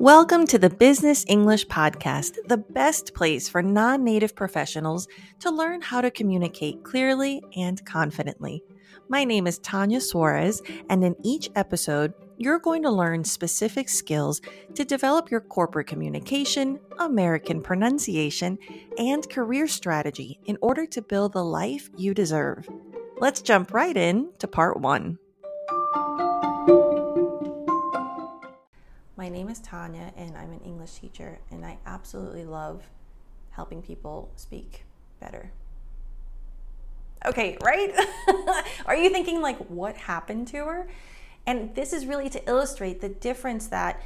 Welcome to the Business English Podcast, the best place for non native professionals to learn how to communicate clearly and confidently. My name is Tanya Suarez, and in each episode, you're going to learn specific skills to develop your corporate communication, American pronunciation, and career strategy in order to build the life you deserve. Let's jump right in to part one. Name is Tanya, and I'm an English teacher, and I absolutely love helping people speak better. Okay, right? Are you thinking, like, what happened to her? And this is really to illustrate the difference that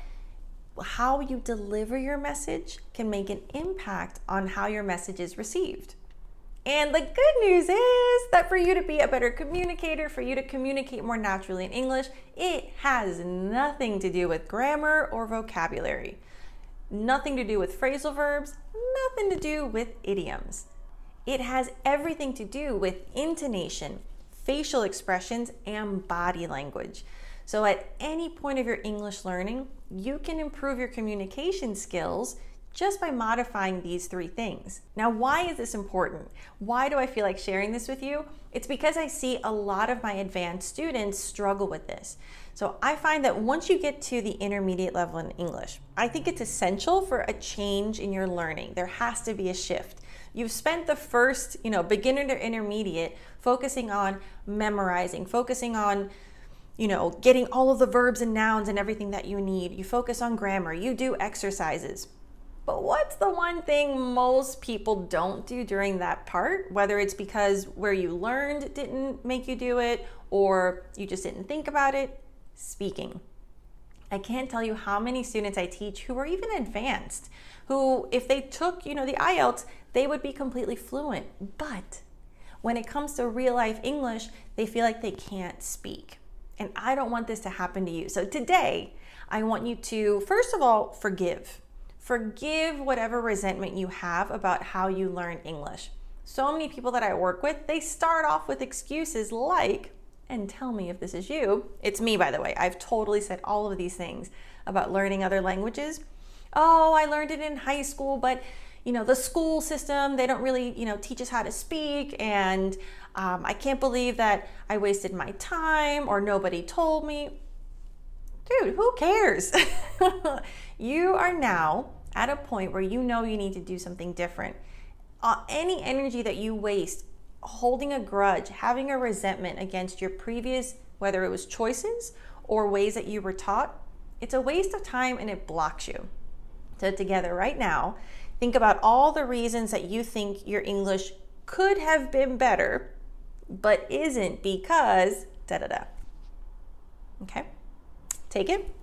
how you deliver your message can make an impact on how your message is received. And the good news is that for you to be a better communicator, for you to communicate more naturally in English, it has nothing to do with grammar or vocabulary, nothing to do with phrasal verbs, nothing to do with idioms. It has everything to do with intonation, facial expressions, and body language. So, at any point of your English learning, you can improve your communication skills just by modifying these three things. Now, why is this important? Why do I feel like sharing this with you? It's because I see a lot of my advanced students struggle with this. So I find that once you get to the intermediate level in English, I think it's essential for a change in your learning. There has to be a shift. You've spent the first, you know, beginner to intermediate focusing on memorizing, focusing on you know, getting all of the verbs and nouns and everything that you need. You focus on grammar, you do exercises. But what's the one thing most people don't do during that part? Whether it's because where you learned didn't make you do it or you just didn't think about it, speaking. I can't tell you how many students I teach who are even advanced, who, if they took, you know, the IELTS, they would be completely fluent. But when it comes to real life English, they feel like they can't speak. And I don't want this to happen to you. So today, I want you to, first of all, forgive Forgive whatever resentment you have about how you learn English. So many people that I work with, they start off with excuses like, and tell me if this is you. It's me, by the way. I've totally said all of these things about learning other languages. Oh, I learned it in high school, but you know, the school system, they don't really, you know, teach us how to speak. And um, I can't believe that I wasted my time or nobody told me dude, who cares? you are now at a point where you know you need to do something different. Uh, any energy that you waste holding a grudge, having a resentment against your previous, whether it was choices or ways that you were taught, it's a waste of time and it blocks you. So, together right now, think about all the reasons that you think your English could have been better, but isn't because da da da. Okay? Take it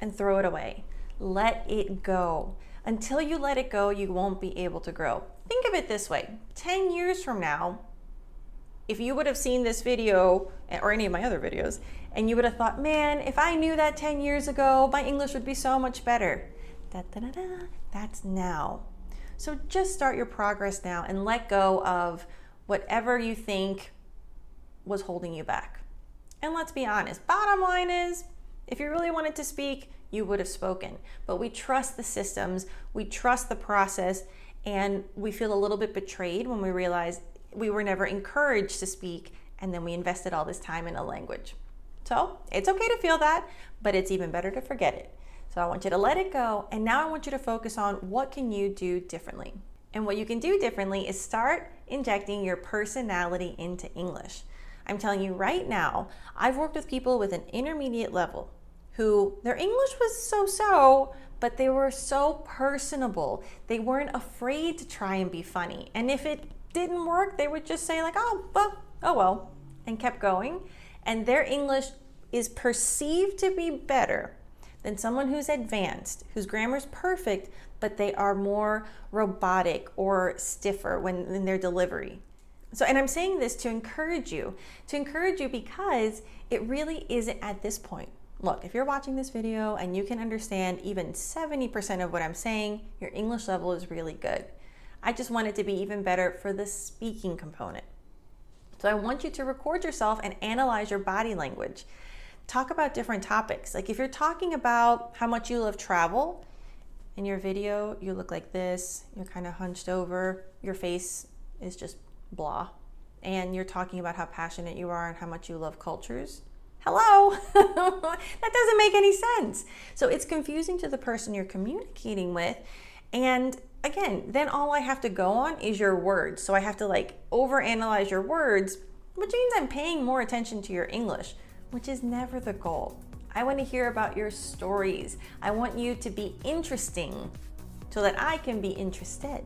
and throw it away. Let it go. Until you let it go, you won't be able to grow. Think of it this way 10 years from now, if you would have seen this video eh, or any of my other videos, and you would have thought, man, if I knew that 10 years ago, my English would be so much better. Da, da, da, da. That's now. So just start your progress now and let go of whatever you think was holding you back. And let's be honest, bottom line is if you really wanted to speak, you would have spoken. But we trust the systems, we trust the process, and we feel a little bit betrayed when we realize we were never encouraged to speak and then we invested all this time in a language. So it's okay to feel that, but it's even better to forget it. So I want you to let it go, and now I want you to focus on what can you do differently. And what you can do differently is start injecting your personality into English. I'm telling you right now, I've worked with people with an intermediate level who their English was so so, but they were so personable. They weren't afraid to try and be funny. And if it didn't work, they would just say, like, oh, well, oh well, and kept going. And their English is perceived to be better than someone who's advanced, whose grammar's perfect, but they are more robotic or stiffer when in their delivery. So, and I'm saying this to encourage you, to encourage you because it really isn't at this point. Look, if you're watching this video and you can understand even 70% of what I'm saying, your English level is really good. I just want it to be even better for the speaking component. So I want you to record yourself and analyze your body language. Talk about different topics. Like if you're talking about how much you love travel, In your video, you look like this, you're kind of hunched over, your face is just blah, and you're talking about how passionate you are and how much you love cultures. Hello? that doesn't make any sense. So it's confusing to the person you're communicating with. And again, then all I have to go on is your words. So I have to like overanalyze your words, which means I'm paying more attention to your English, which is never the goal. I want to hear about your stories. I want you to be interesting so that I can be interested.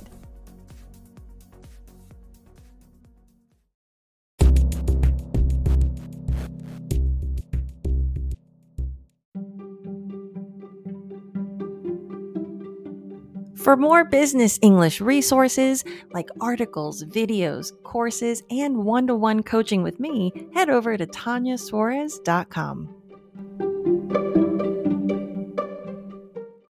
For more business English resources like articles, videos, courses, and one to one coaching with me, head over to TanyaSuarez.com.